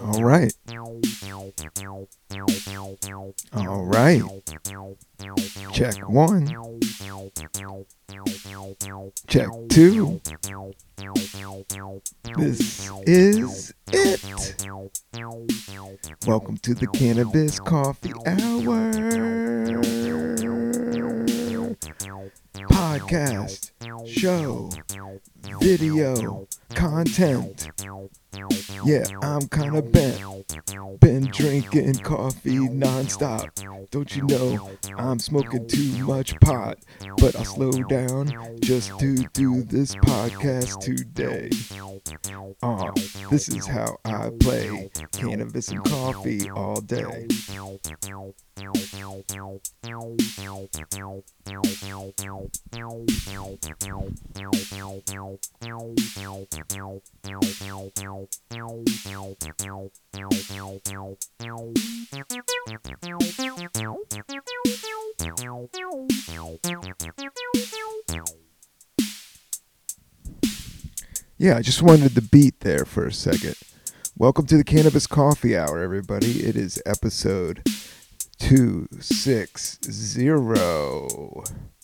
All right. All right. Check one. Check two. This is it. Welcome to the Cannabis Coffee Hour podcast, show, video, content. Yeah, I'm kinda bent. Been drinking coffee nonstop. Don't you know I'm smoking too much pot? But I'll slow down just to do this podcast today. Uh, this is how I play cannabis and coffee all day. Yeah, I just wanted the beat there for a second. Welcome to the Cannabis Coffee Hour, everybody. It is episode 260.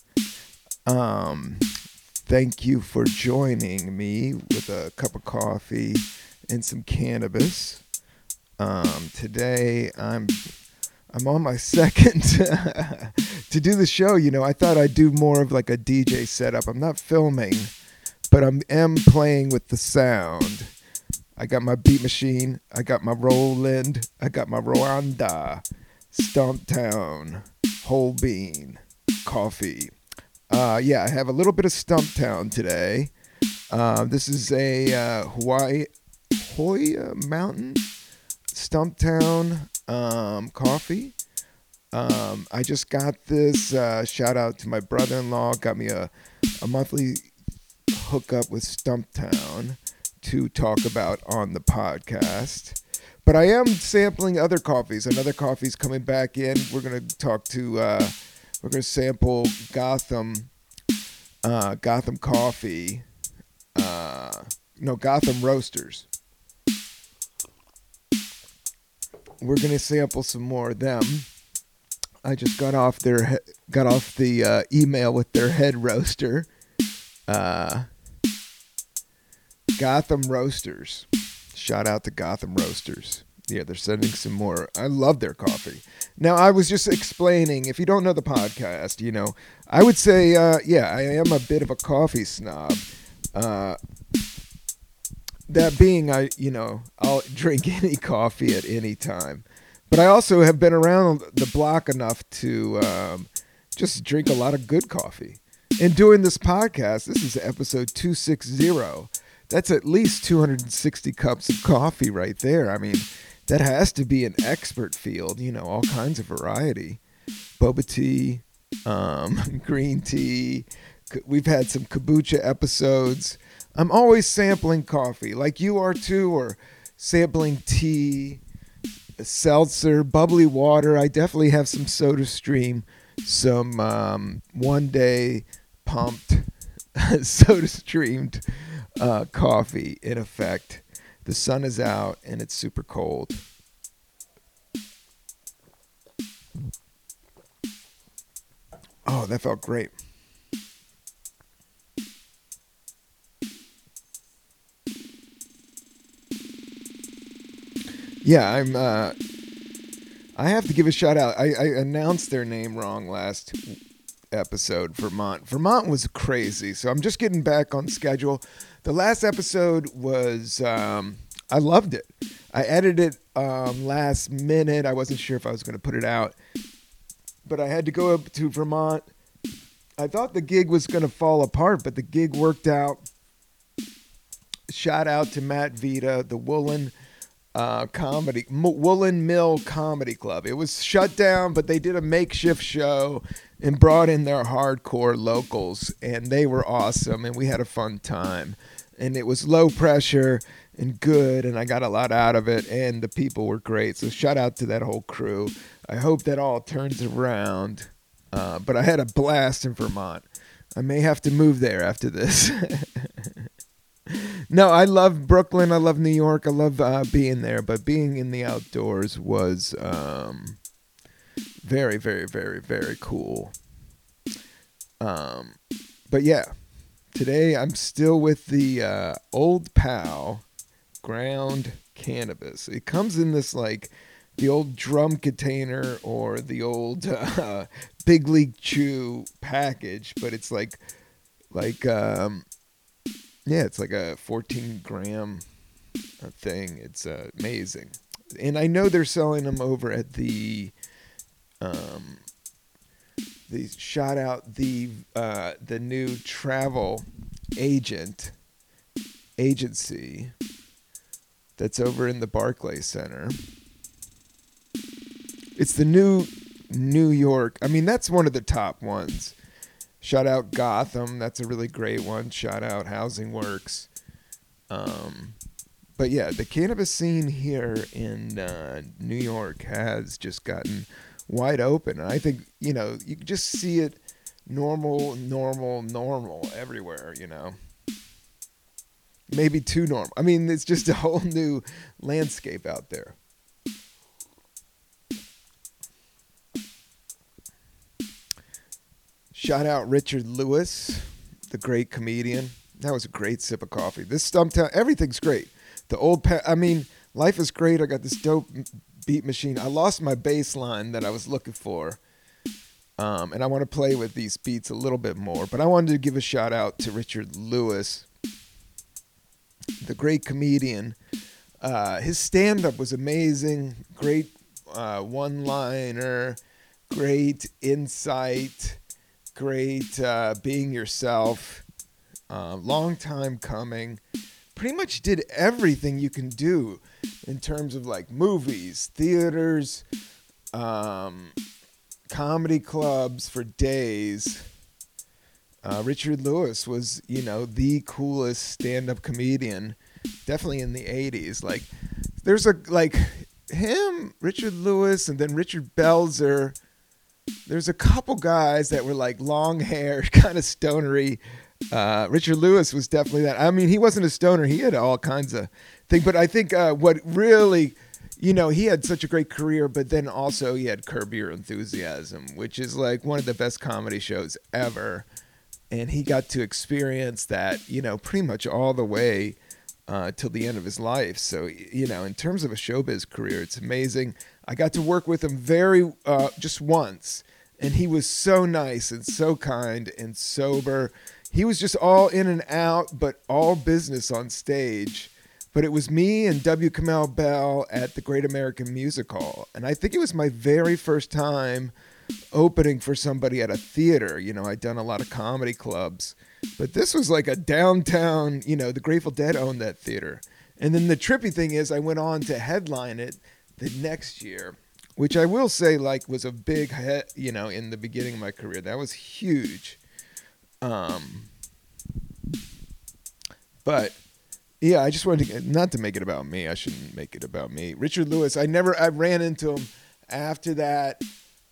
Um, thank you for joining me with a cup of coffee and some cannabis. Um, today I'm I'm on my second to do the show. You know, I thought I'd do more of like a DJ setup. I'm not filming, but I am am playing with the sound. I got my beat machine. I got my Roland. I got my Rwanda, Stumptown, whole bean, coffee. Uh, yeah, I have a little bit of Stumptown today. Uh, this is a uh, Hawaii Huye Mountain Stumptown um, coffee. Um, I just got this. Uh, shout out to my brother-in-law. Got me a, a monthly hookup with Stumptown to talk about on the podcast. But I am sampling other coffees. Another coffee's coming back in. We're gonna talk to. We're gonna sample Gotham. Uh, Gotham coffee. Uh, no, Gotham roasters. We're gonna sample some more of them. I just got off their got off the uh, email with their head roaster. Uh, Gotham Roasters. Shout out to Gotham Roasters. Yeah, they're sending some more. I love their coffee. Now, I was just explaining, if you don't know the podcast, you know, I would say, uh, yeah, I am a bit of a coffee snob. Uh, that being, I, you know, I'll drink any coffee at any time. But I also have been around the block enough to um, just drink a lot of good coffee. And doing this podcast, this is episode 260 that's at least 260 cups of coffee right there. I mean, that has to be an expert field, you know, all kinds of variety. Boba tea, um, green tea. We've had some kombucha episodes. I'm always sampling coffee, like you are too, or sampling tea, seltzer, bubbly water. I definitely have some Soda Stream, some um, one day pumped Soda Streamed uh, coffee in effect. The sun is out and it's super cold. Oh, that felt great. Yeah, I'm. Uh, I have to give a shout out. I, I announced their name wrong last episode. Vermont. Vermont was crazy, so I'm just getting back on schedule. The last episode was. Um, I loved it. I edited it um, last minute. I wasn't sure if I was going to put it out, but I had to go up to Vermont. I thought the gig was going to fall apart, but the gig worked out. Shout out to Matt Vita, the Woolen uh, Comedy Woolen Mill Comedy Club. It was shut down, but they did a makeshift show and brought in their hardcore locals, and they were awesome, and we had a fun time. And it was low pressure and good, and I got a lot out of it, and the people were great. So shout out to that whole crew. I hope that all turns around. Uh, but I had a blast in Vermont. I may have to move there after this. no, I love Brooklyn. I love New York. I love uh, being there, but being in the outdoors was um, very, very, very, very cool. Um, but yeah, today I'm still with the uh, old pal ground cannabis. It comes in this like the old drum container or the old uh, big league chew package, but it's like like um yeah, it's like a 14 gram uh, thing. It's uh, amazing, and I know they're selling them over at the um the shout out the uh, the new travel agent agency that's over in the Barclay Center. It's the new New York. I mean, that's one of the top ones. Shout out Gotham. That's a really great one. Shout out Housing Works. Um, but yeah, the cannabis scene here in uh, New York has just gotten wide open. And I think, you know, you just see it normal, normal, normal everywhere, you know. Maybe too normal. I mean, it's just a whole new landscape out there. Shout out Richard Lewis, the great comedian. That was a great sip of coffee. This Stumptown, everything's great. The old, pa- I mean, life is great. I got this dope beat machine. I lost my bass line that I was looking for. Um, and I want to play with these beats a little bit more. But I wanted to give a shout out to Richard Lewis, the great comedian. Uh, his stand up was amazing. Great uh, one liner, great insight great uh, being yourself. Uh, long time coming. Pretty much did everything you can do in terms of like movies, theaters, um, comedy clubs for days. Uh, Richard Lewis was, you know, the coolest stand-up comedian, definitely in the '80s. Like, there's a like him, Richard Lewis, and then Richard Belzer there's a couple guys that were like long hair, kind of stonery. Uh, Richard Lewis was definitely that. I mean, he wasn't a stoner; he had all kinds of things. But I think uh, what really, you know, he had such a great career, but then also he had Curb Your Enthusiasm, which is like one of the best comedy shows ever. And he got to experience that, you know, pretty much all the way uh, till the end of his life. So, you know, in terms of a showbiz career, it's amazing. I got to work with him very uh, just once, and he was so nice and so kind and sober. He was just all in and out, but all business on stage. But it was me and W. Kamau Bell at the Great American Music Hall, and I think it was my very first time opening for somebody at a theater. You know, I'd done a lot of comedy clubs, but this was like a downtown. You know, the Grateful Dead owned that theater. And then the trippy thing is, I went on to headline it the next year, which I will say like was a big hit, you know, in the beginning of my career. That was huge. Um, but yeah, I just wanted to not to make it about me. I shouldn't make it about me. Richard Lewis. I never. I ran into him after that.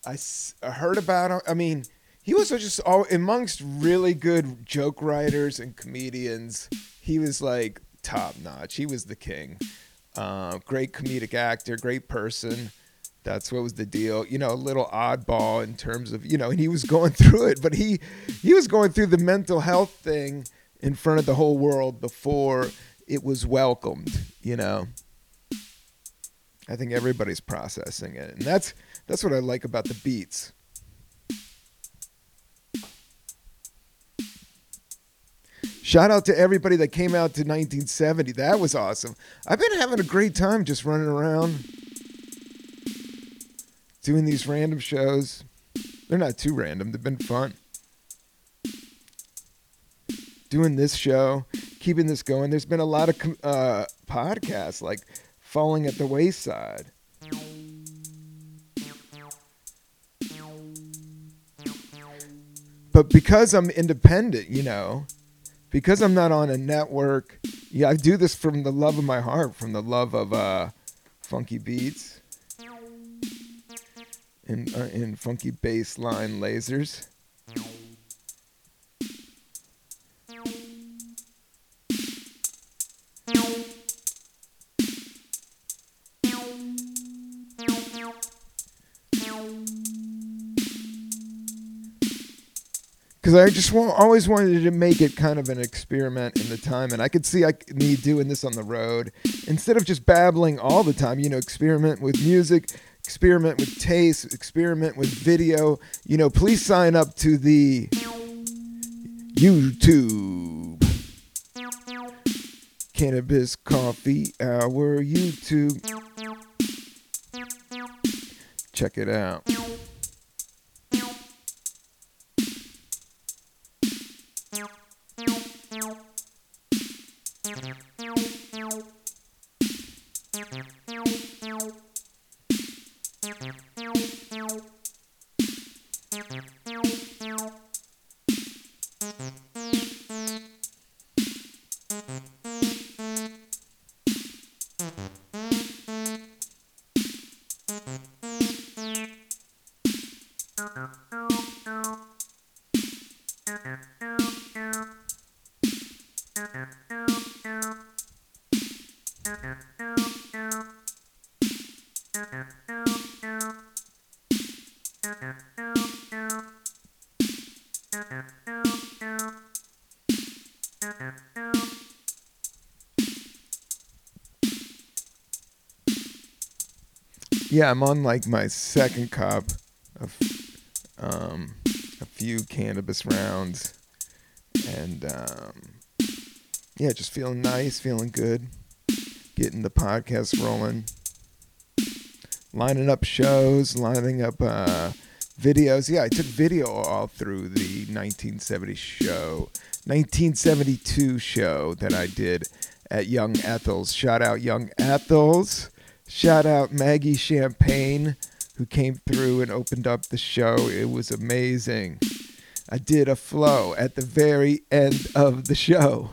I, I heard about him. I mean, he was just all amongst really good joke writers and comedians. He was like top notch. He was the king. Uh, great comedic actor, great person. That's what was the deal. You know, a little oddball in terms of, you know, and he was going through it, but he he was going through the mental health thing in front of the whole world before it was welcomed, you know. I think everybody's processing it. And that's that's what I like about the beats. Shout out to everybody that came out to 1970. That was awesome. I've been having a great time just running around doing these random shows. They're not too random, they've been fun. Doing this show, keeping this going. There's been a lot of uh, podcasts like Falling at the Wayside. But because I'm independent, you know, because I'm not on a network, yeah, I do this from the love of my heart, from the love of uh, funky beats and, uh, and funky bass line lasers. Because I just wa- always wanted to make it kind of an experiment in the time, and I could see I, me doing this on the road instead of just babbling all the time. You know, experiment with music, experiment with taste, experiment with video. You know, please sign up to the YouTube Cannabis Coffee Hour YouTube. Check it out. Yeah, I'm on like my second cup of um, a few cannabis rounds, and um, yeah, just feeling nice, feeling good, getting the podcast rolling, lining up shows, lining up uh, videos. Yeah, I took video all through the 1970 show, 1972 show that I did at Young Ethel's. Shout out Young Ethel's. Shout out Maggie Champagne, who came through and opened up the show. It was amazing. I did a flow at the very end of the show,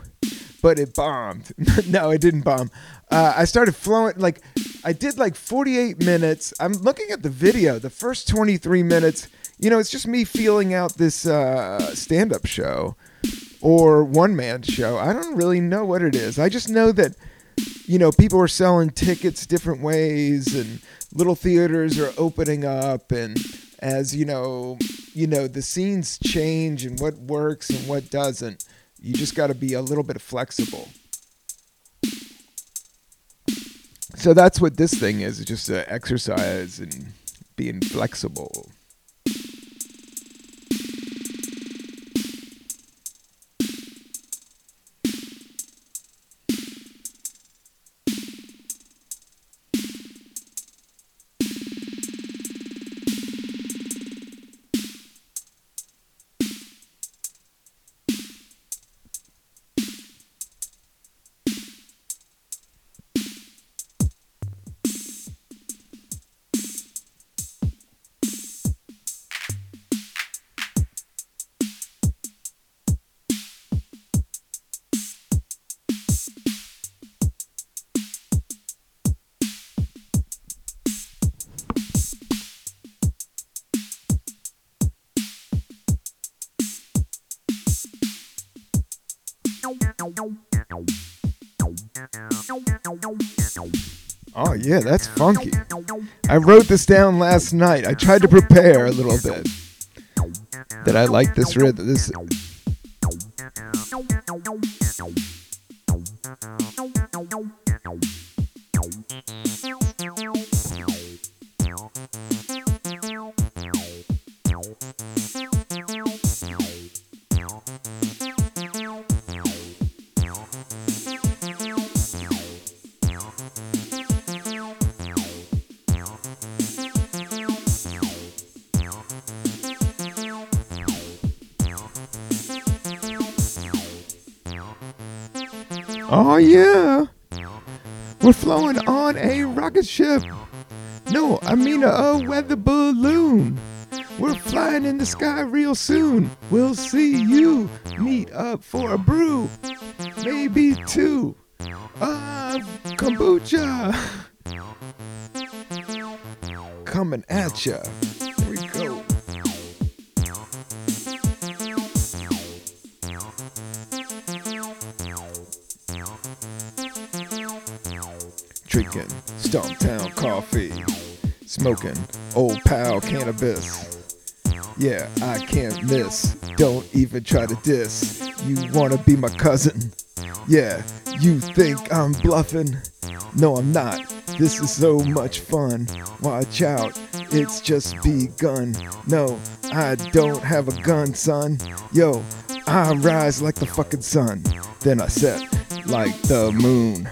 but it bombed. no, it didn't bomb. Uh, I started flowing, like, I did like 48 minutes. I'm looking at the video, the first 23 minutes. You know, it's just me feeling out this uh, stand up show or one man show. I don't really know what it is. I just know that you know, people are selling tickets different ways and little theaters are opening up and as you know, you know, the scenes change and what works and what doesn't. You just got to be a little bit flexible. So that's what this thing is, it's just an exercise and being flexible. Oh yeah, that's funky. I wrote this down last night. I tried to prepare a little bit. That I like this rhythm. This Oh yeah. We're flowing on a rocket ship. No, I mean a, weather balloon. We're flying in the sky real soon. We'll see you meet up for a brew. Maybe two. Uh, kombucha. Coming at ya. Stumptown coffee. Smoking Old Pal cannabis. Yeah, I can't miss. Don't even try to diss. You wanna be my cousin? Yeah, you think I'm bluffing? No, I'm not. This is so much fun. Watch out, it's just begun. No, I don't have a gun, son. Yo, I rise like the fucking sun. Then I set like the moon.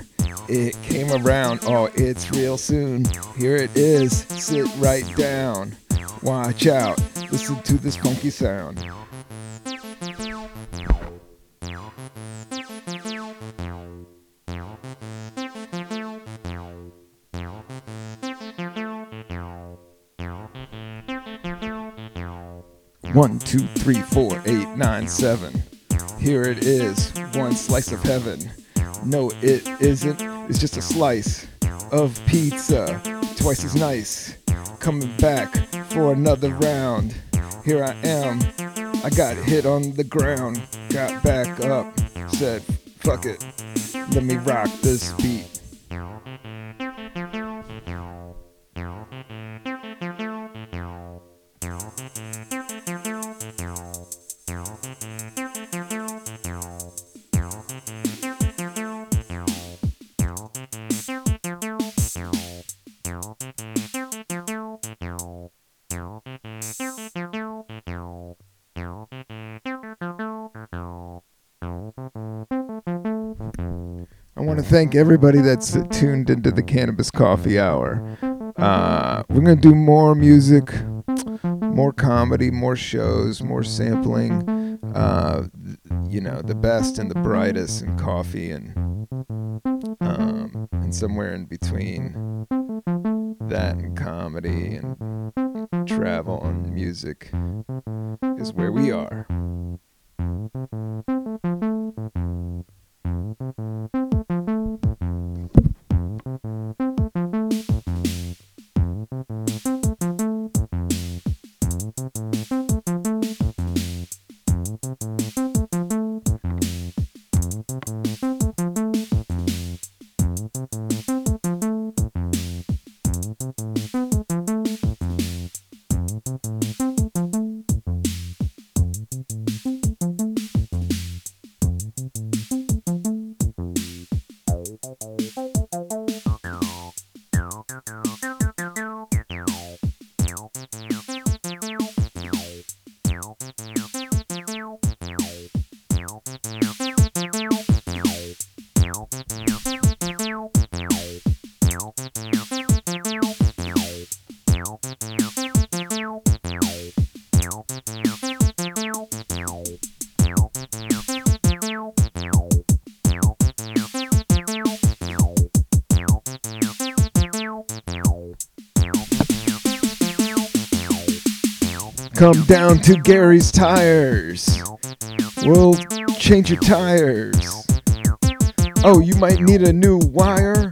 It came around, oh, it's real soon. Here it is, sit right down. Watch out, listen to this funky sound. One, two, three, four, eight, nine, seven. Here it is, one slice of heaven. No, it isn't. It's just a slice of pizza, twice as nice. Coming back for another round. Here I am. I got hit on the ground, got back up, said, fuck it, let me rock this beat. Thank everybody that's tuned into the Cannabis Coffee Hour. Uh, we're going to do more music, more comedy, more shows, more sampling. Uh, you know, the best and the brightest in coffee and um, and somewhere in between that and comedy and travel and music is where we are. Come down to Gary's Tires. We'll change your tires. Oh, you might need a new wire?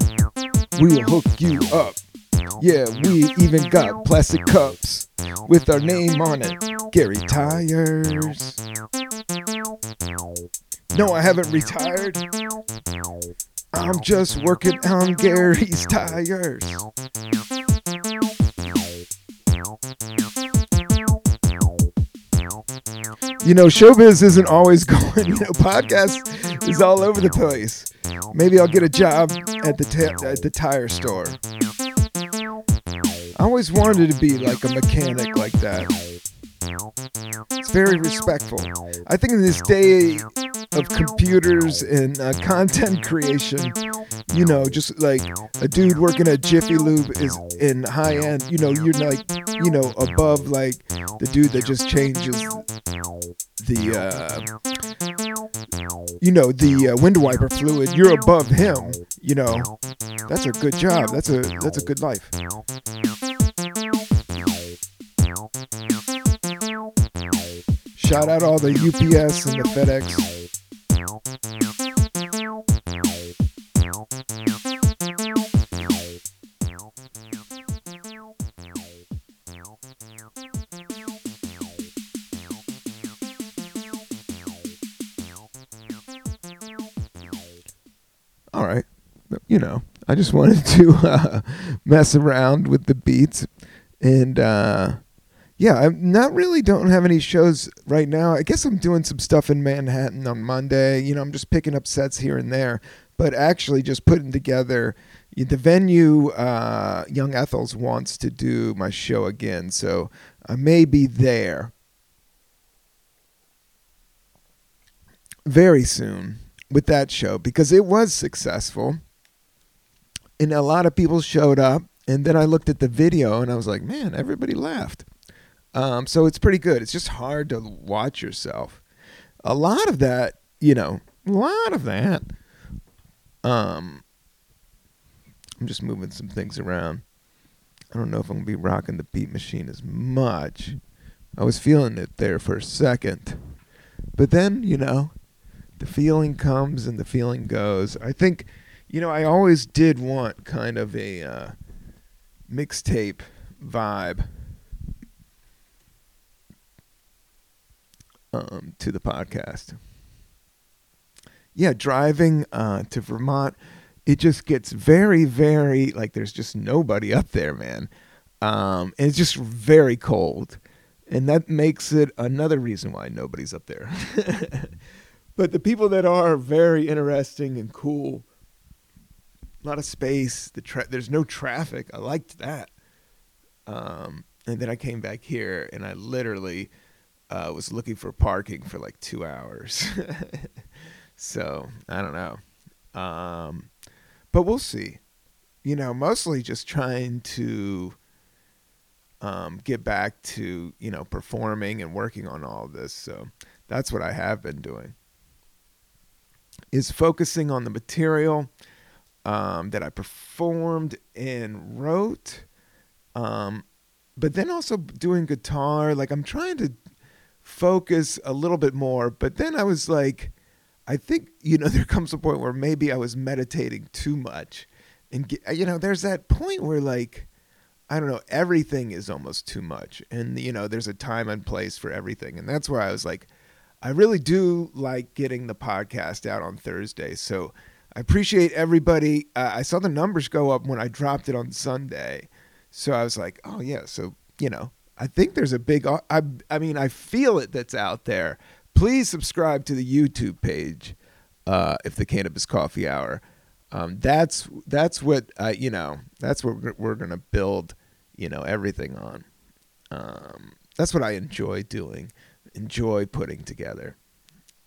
We'll hook you up. Yeah, we even got plastic cups with our name on it Gary Tires. No, I haven't retired. I'm just working on Gary's Tires. You know, showbiz isn't always going. You know, podcast is all over the place. Maybe I'll get a job at the ta- at the tire store. I always wanted to be like a mechanic like that. It's very respectful. I think in this day of computers and uh, content creation, you know, just like a dude working at Jiffy Lube is in high end. You know, you're like, you know, above like the dude that just changes the, uh, you know, the uh, window wiper fluid. You're above him. You know, that's a good job. That's a that's a good life. Shout out all the UPS and the FedEx. All right. You know, I just wanted to uh, mess around with the beats and uh, yeah, I'm not really don't have any shows right now. I guess I'm doing some stuff in Manhattan on Monday. You know, I'm just picking up sets here and there, but actually just putting together the venue. Uh, Young Ethel's wants to do my show again, so I may be there very soon with that show because it was successful, and a lot of people showed up. And then I looked at the video and I was like, man, everybody laughed. Um, so it's pretty good. It's just hard to watch yourself. A lot of that, you know, a lot of that. Um, I'm just moving some things around. I don't know if I'm gonna be rocking the beat machine as much. I was feeling it there for a second, but then you know, the feeling comes and the feeling goes. I think, you know, I always did want kind of a uh, mixtape vibe um, to the podcast. Yeah, driving uh, to Vermont, it just gets very, very like there's just nobody up there, man. Um, and it's just very cold. And that makes it another reason why nobody's up there. but the people that are very interesting and cool. A lot of space. The tra- there's no traffic. I liked that. Um, and then I came back here and I literally uh, was looking for parking for like two hours. so I don't know. Um, but we'll see. You know, mostly just trying to um, get back to, you know, performing and working on all this. So that's what I have been doing. Is focusing on the material um, that I performed and wrote. Um, but then also doing guitar. Like I'm trying to focus a little bit more. But then I was like, I think, you know, there comes a point where maybe I was meditating too much. And, you know, there's that point where, like, I don't know, everything is almost too much. And, you know, there's a time and place for everything. And that's where I was like, I really do like getting the podcast out on Thursday. So I appreciate everybody. Uh, I saw the numbers go up when I dropped it on Sunday. So I was like, oh, yeah. So, you know, I think there's a big. I I mean, I feel it that's out there. Please subscribe to the YouTube page, uh, if the Cannabis Coffee Hour. Um, that's that's what I you know that's what we're, we're gonna build you know everything on. Um, that's what I enjoy doing, enjoy putting together.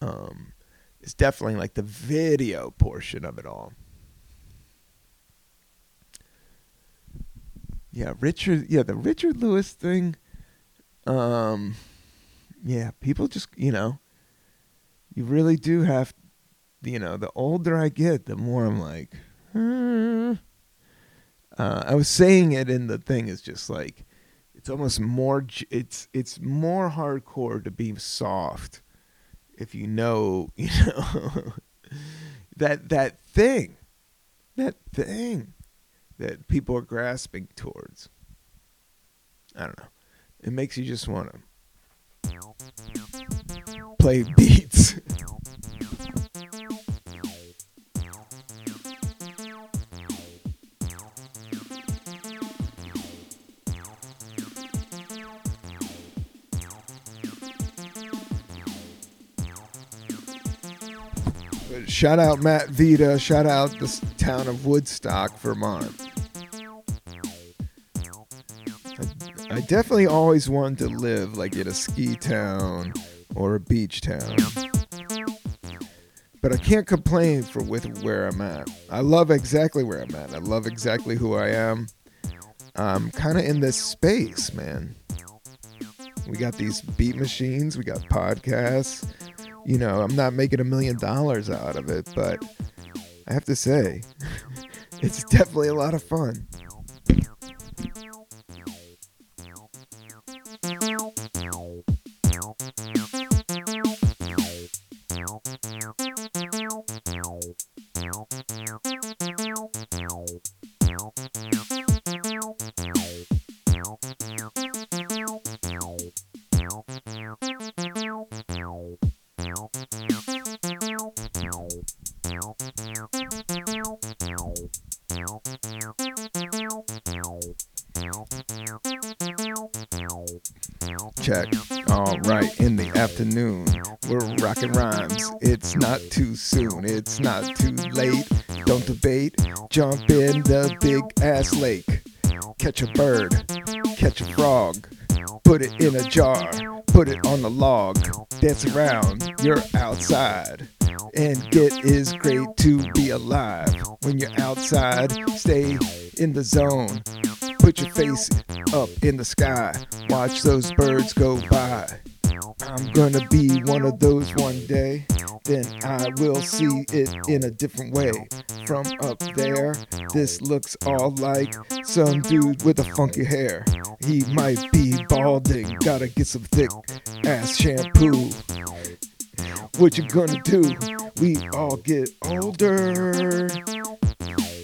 Um, it's definitely like the video portion of it all. Yeah, Richard. Yeah, the Richard Lewis thing. Um, yeah, people just you know, you really do have, you know, the older I get, the more I'm like, hmm. Uh, I was saying it in the thing is just like, it's almost more. It's it's more hardcore to be soft, if you know, you know, that that thing, that thing that people are grasping towards. I don't know. It makes you just want to play beats. Shout out Matt Vita. Shout out the town of Woodstock, Vermont. I definitely always wanted to live like in a ski town or a beach town. But I can't complain for with where I'm at. I love exactly where I'm at. I love exactly who I am. I'm kind of in this space, man. We got these beat machines, we got podcasts. You know, I'm not making a million dollars out of it, but I have to say, it's definitely a lot of fun. Check. All right, in the afternoon, we're rocking rhymes. It's not too soon, it's not too late. Don't debate, jump in the big ass lake. Catch a bird, catch a frog, put it in a jar, put it on the log, dance around, you're outside. And it is great to be alive. When you're outside, stay in the zone. Put your face up in the sky. Watch those birds go by. I'm gonna be one of those one day. Then I will see it in a different way. From up there, this looks all like some dude with a funky hair. He might be balding, gotta get some thick ass shampoo. What you gonna do? We all get older.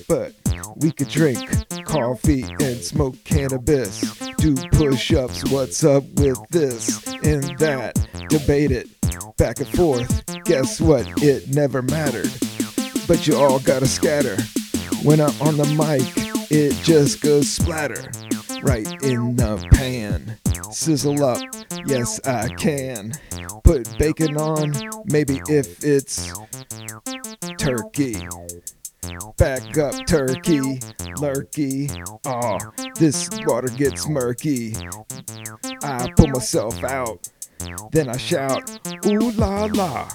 But we could drink coffee and smoke cannabis. Do push ups, what's up with this and that? Debate it back and forth. Guess what? It never mattered. But you all gotta scatter. When I'm on the mic, it just goes splatter. Right in the pan. Sizzle up, yes I can. Put bacon on, maybe if it's turkey. Back up, turkey, lurky. Aw, ah, this water gets murky. I pull myself out, then I shout, ooh la la.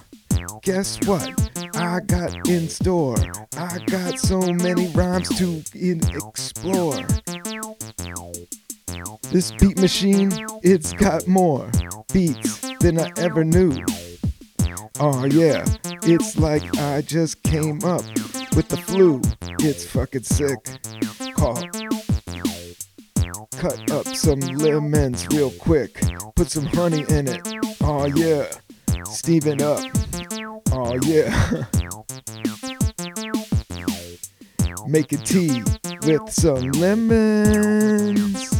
Guess what? I got in store. I got so many rhymes to explore. This beat machine, it's got more beats than I ever knew. Oh yeah, it's like I just came up with the flu. It's fucking sick. Call. Cut up some lemons real quick. Put some honey in it. Oh yeah. Steven up. Oh yeah. Make a tea with some lemons.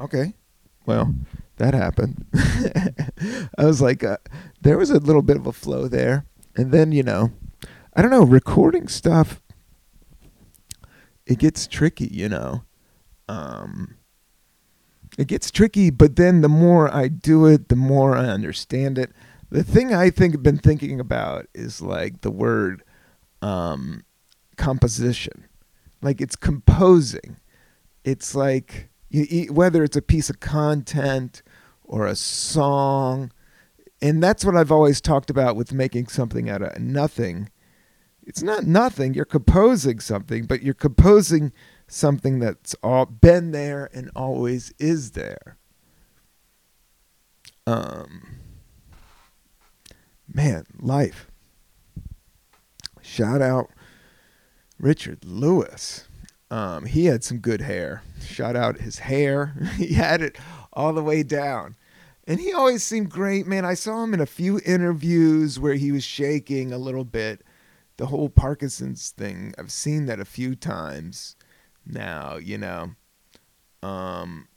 Okay. Well, that happened. I was like, uh, there was a little bit of a flow there. And then, you know, I don't know, recording stuff, it gets tricky, you know. Um, it gets tricky, but then the more I do it, the more I understand it. The thing I think have been thinking about is like the word um, composition. Like it's composing. It's like you whether it's a piece of content or a song, and that's what I've always talked about with making something out of nothing. It's not nothing. You're composing something, but you're composing something that's all been there and always is there. Um, man, life. Shout out Richard Lewis. Um, he had some good hair. Shout out his hair. he had it all the way down. And he always seemed great, man. I saw him in a few interviews where he was shaking a little bit. The whole Parkinson's thing, I've seen that a few times now, you know. Um,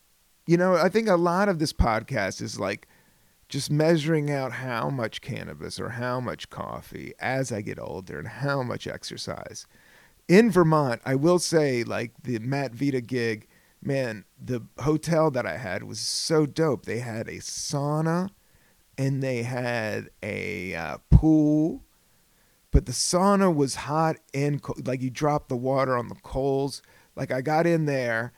you know, I think a lot of this podcast is like just measuring out how much cannabis or how much coffee as I get older and how much exercise. In Vermont, I will say, like the Matt Vita gig, man, the hotel that I had was so dope. They had a sauna and they had a uh, pool, but the sauna was hot and co- like you drop the water on the coals. Like I got in there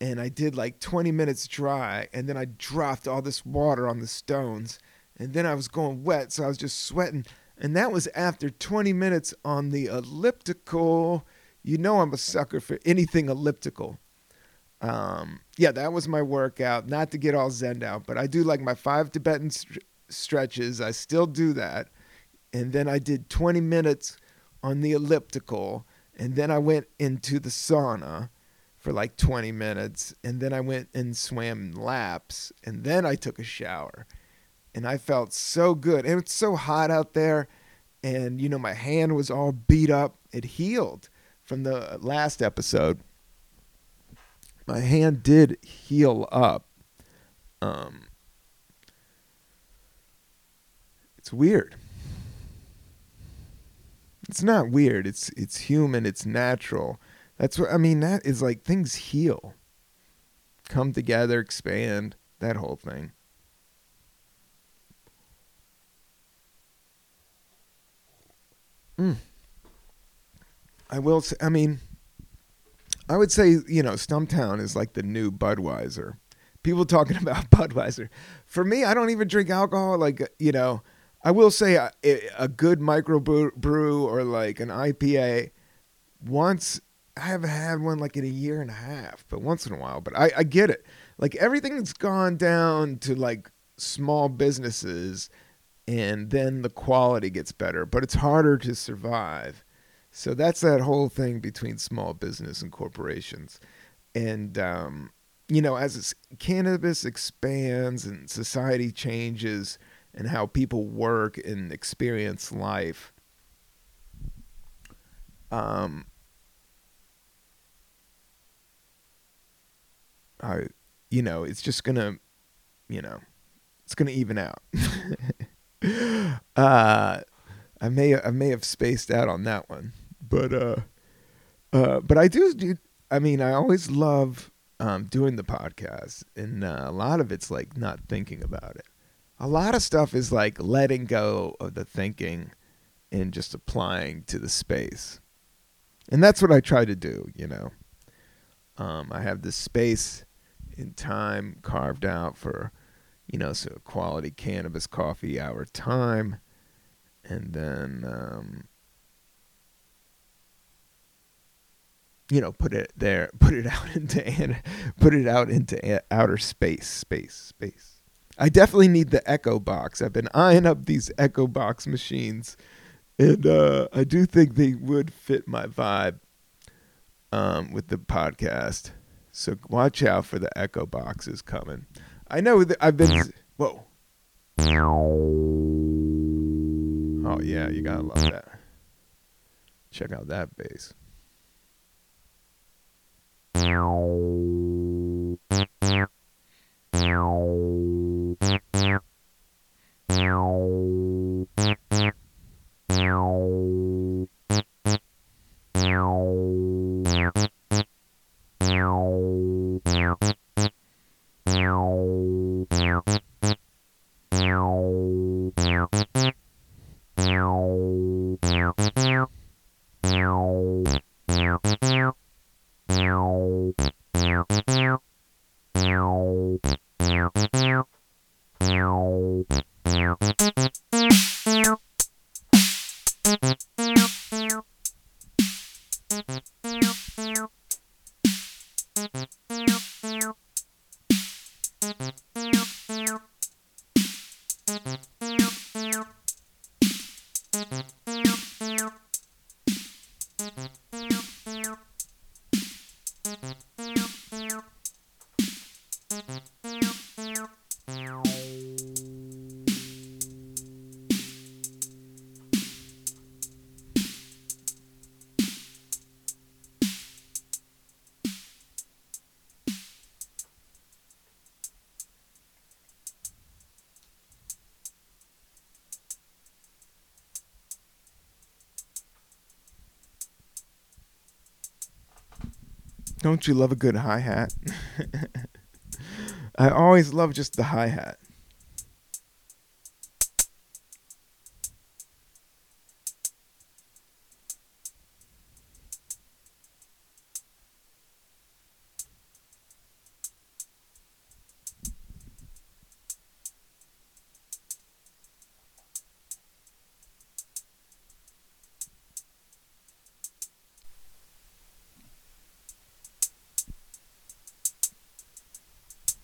and I did like 20 minutes dry and then I dropped all this water on the stones and then I was going wet, so I was just sweating. And that was after 20 minutes on the elliptical. You know I'm a sucker for anything elliptical. Um, yeah, that was my workout. Not to get all zen out, but I do like my five Tibetan st- stretches. I still do that. And then I did 20 minutes on the elliptical. And then I went into the sauna for like 20 minutes. And then I went and swam laps. And then I took a shower. And I felt so good. And it's so hot out there. And, you know, my hand was all beat up. It healed from the last episode my hand did heal up. Um, it's weird. It's not weird. It's it's human. It's natural. That's what I mean. That is like things heal, come together, expand. That whole thing. Mm. I will say. I mean, I would say you know Stumptown is like the new Budweiser. People talking about Budweiser. For me, I don't even drink alcohol. Like you know, I will say a, a good microbrew or like an IPA. Once I haven't had one like in a year and a half, but once in a while. But I, I get it. Like everything's gone down to like small businesses, and then the quality gets better, but it's harder to survive. So that's that whole thing between small business and corporations. And um, you know, as cannabis expands and society changes and how people work and experience life. Um, I, you know, it's just gonna, you know, it's gonna even out. uh, I may I may have spaced out on that one, but uh, uh, but I do do. I mean, I always love um, doing the podcast, and uh, a lot of it's like not thinking about it a lot of stuff is like letting go of the thinking and just applying to the space. And that's what I try to do, you know. Um, I have this space in time carved out for, you know, so quality cannabis coffee hour time. And then, um, you know, put it there, put it out into, put it out into outer space, space, space. I definitely need the Echo Box. I've been eyeing up these Echo Box machines, and uh, I do think they would fit my vibe um, with the podcast. So watch out for the Echo Boxes coming. I know that I've been. Whoa. Oh yeah, you gotta love that. Check out that bass. Don't you love a good hi hat? I always love just the hi hat.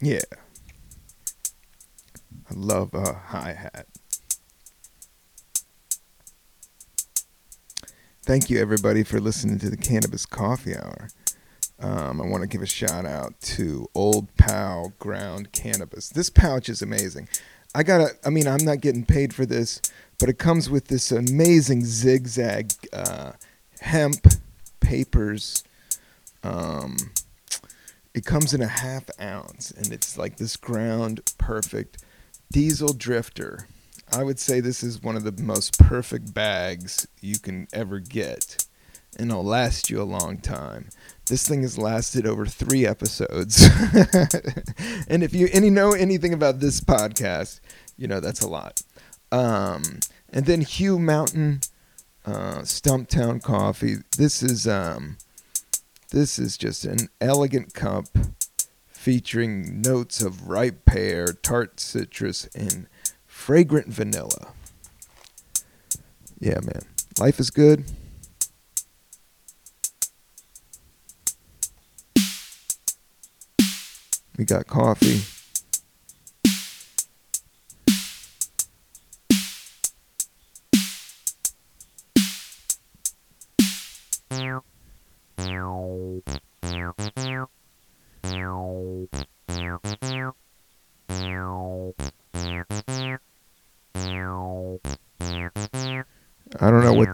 Yeah. I love a hi hat. Thank you, everybody, for listening to the Cannabis Coffee Hour. Um, I want to give a shout out to Old Pal Ground Cannabis. This pouch is amazing. I gotta, I mean, I'm not getting paid for this, but it comes with this amazing zigzag uh, hemp papers. Um, it comes in a half ounce, and it's like this ground perfect diesel drifter. I would say this is one of the most perfect bags you can ever get, and it'll last you a long time. This thing has lasted over three episodes, and if you any know anything about this podcast, you know that's a lot. Um, and then Huye Mountain, uh, Stumptown Coffee. This is um, this is just an elegant cup featuring notes of ripe pear, tart citrus, and fragrant vanilla. Yeah, man. Life is good. We got coffee.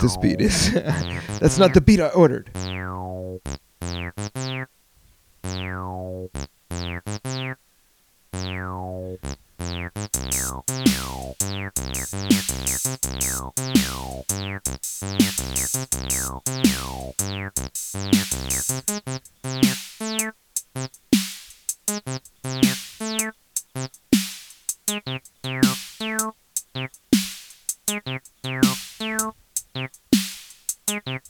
This beat is. That's not the beat I ordered.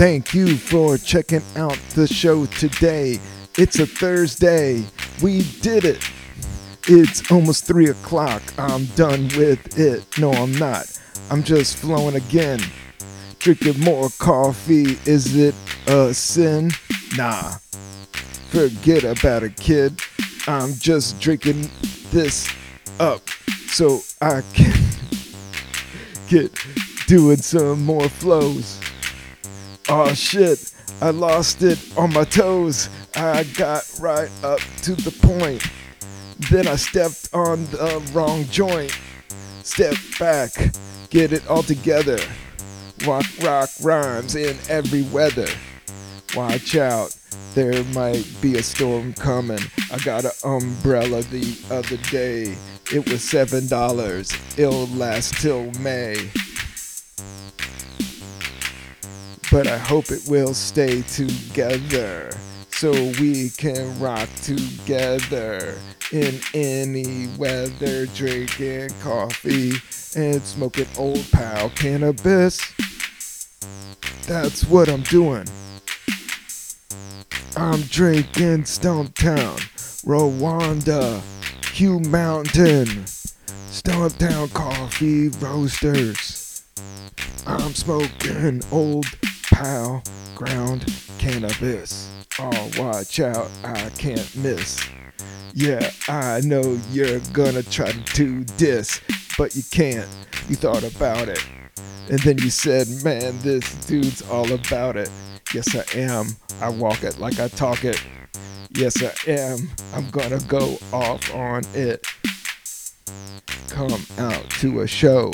for checking out the show today. It's a Thursday. We did it. It's almost three o'clock. I'm done with it. No, I'm not. I'm just flowing again. Drinking more coffee. Is it a sin? Nah. Forget about it, kid. I'm just drinking this up so I can get doing some more flows. Oh shit, I lost it on my toes. I got right up to the point. Then I stepped on the wrong joint. Step back, get it all together. Rock, rock rhymes in every weather. Watch out, there might be a storm coming. I got an umbrella the other day. It was seven dollars. It'll last till May but I hope it will stay together so we can rock together in any weather, drinking coffee and smoking old pal cannabis. That's what I'm doing. I'm drinking Stumptown, Rwanda, Huye Mountain, Stumptown Coffee Roasters. I'm smoking old pal, ground cannabis. Oh, watch out, I can't miss. Yeah, I know you're gonna try to do this, but you can't. You thought about it. And then you said, man, this dude's all about it. Yes, I am. I walk it like I talk it. Yes, I am. I'm gonna go off on it. Come out to a show.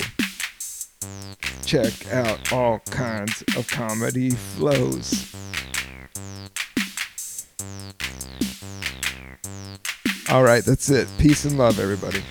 Check out all kinds of comedy flows. All right, that's it. Peace and love, everybody.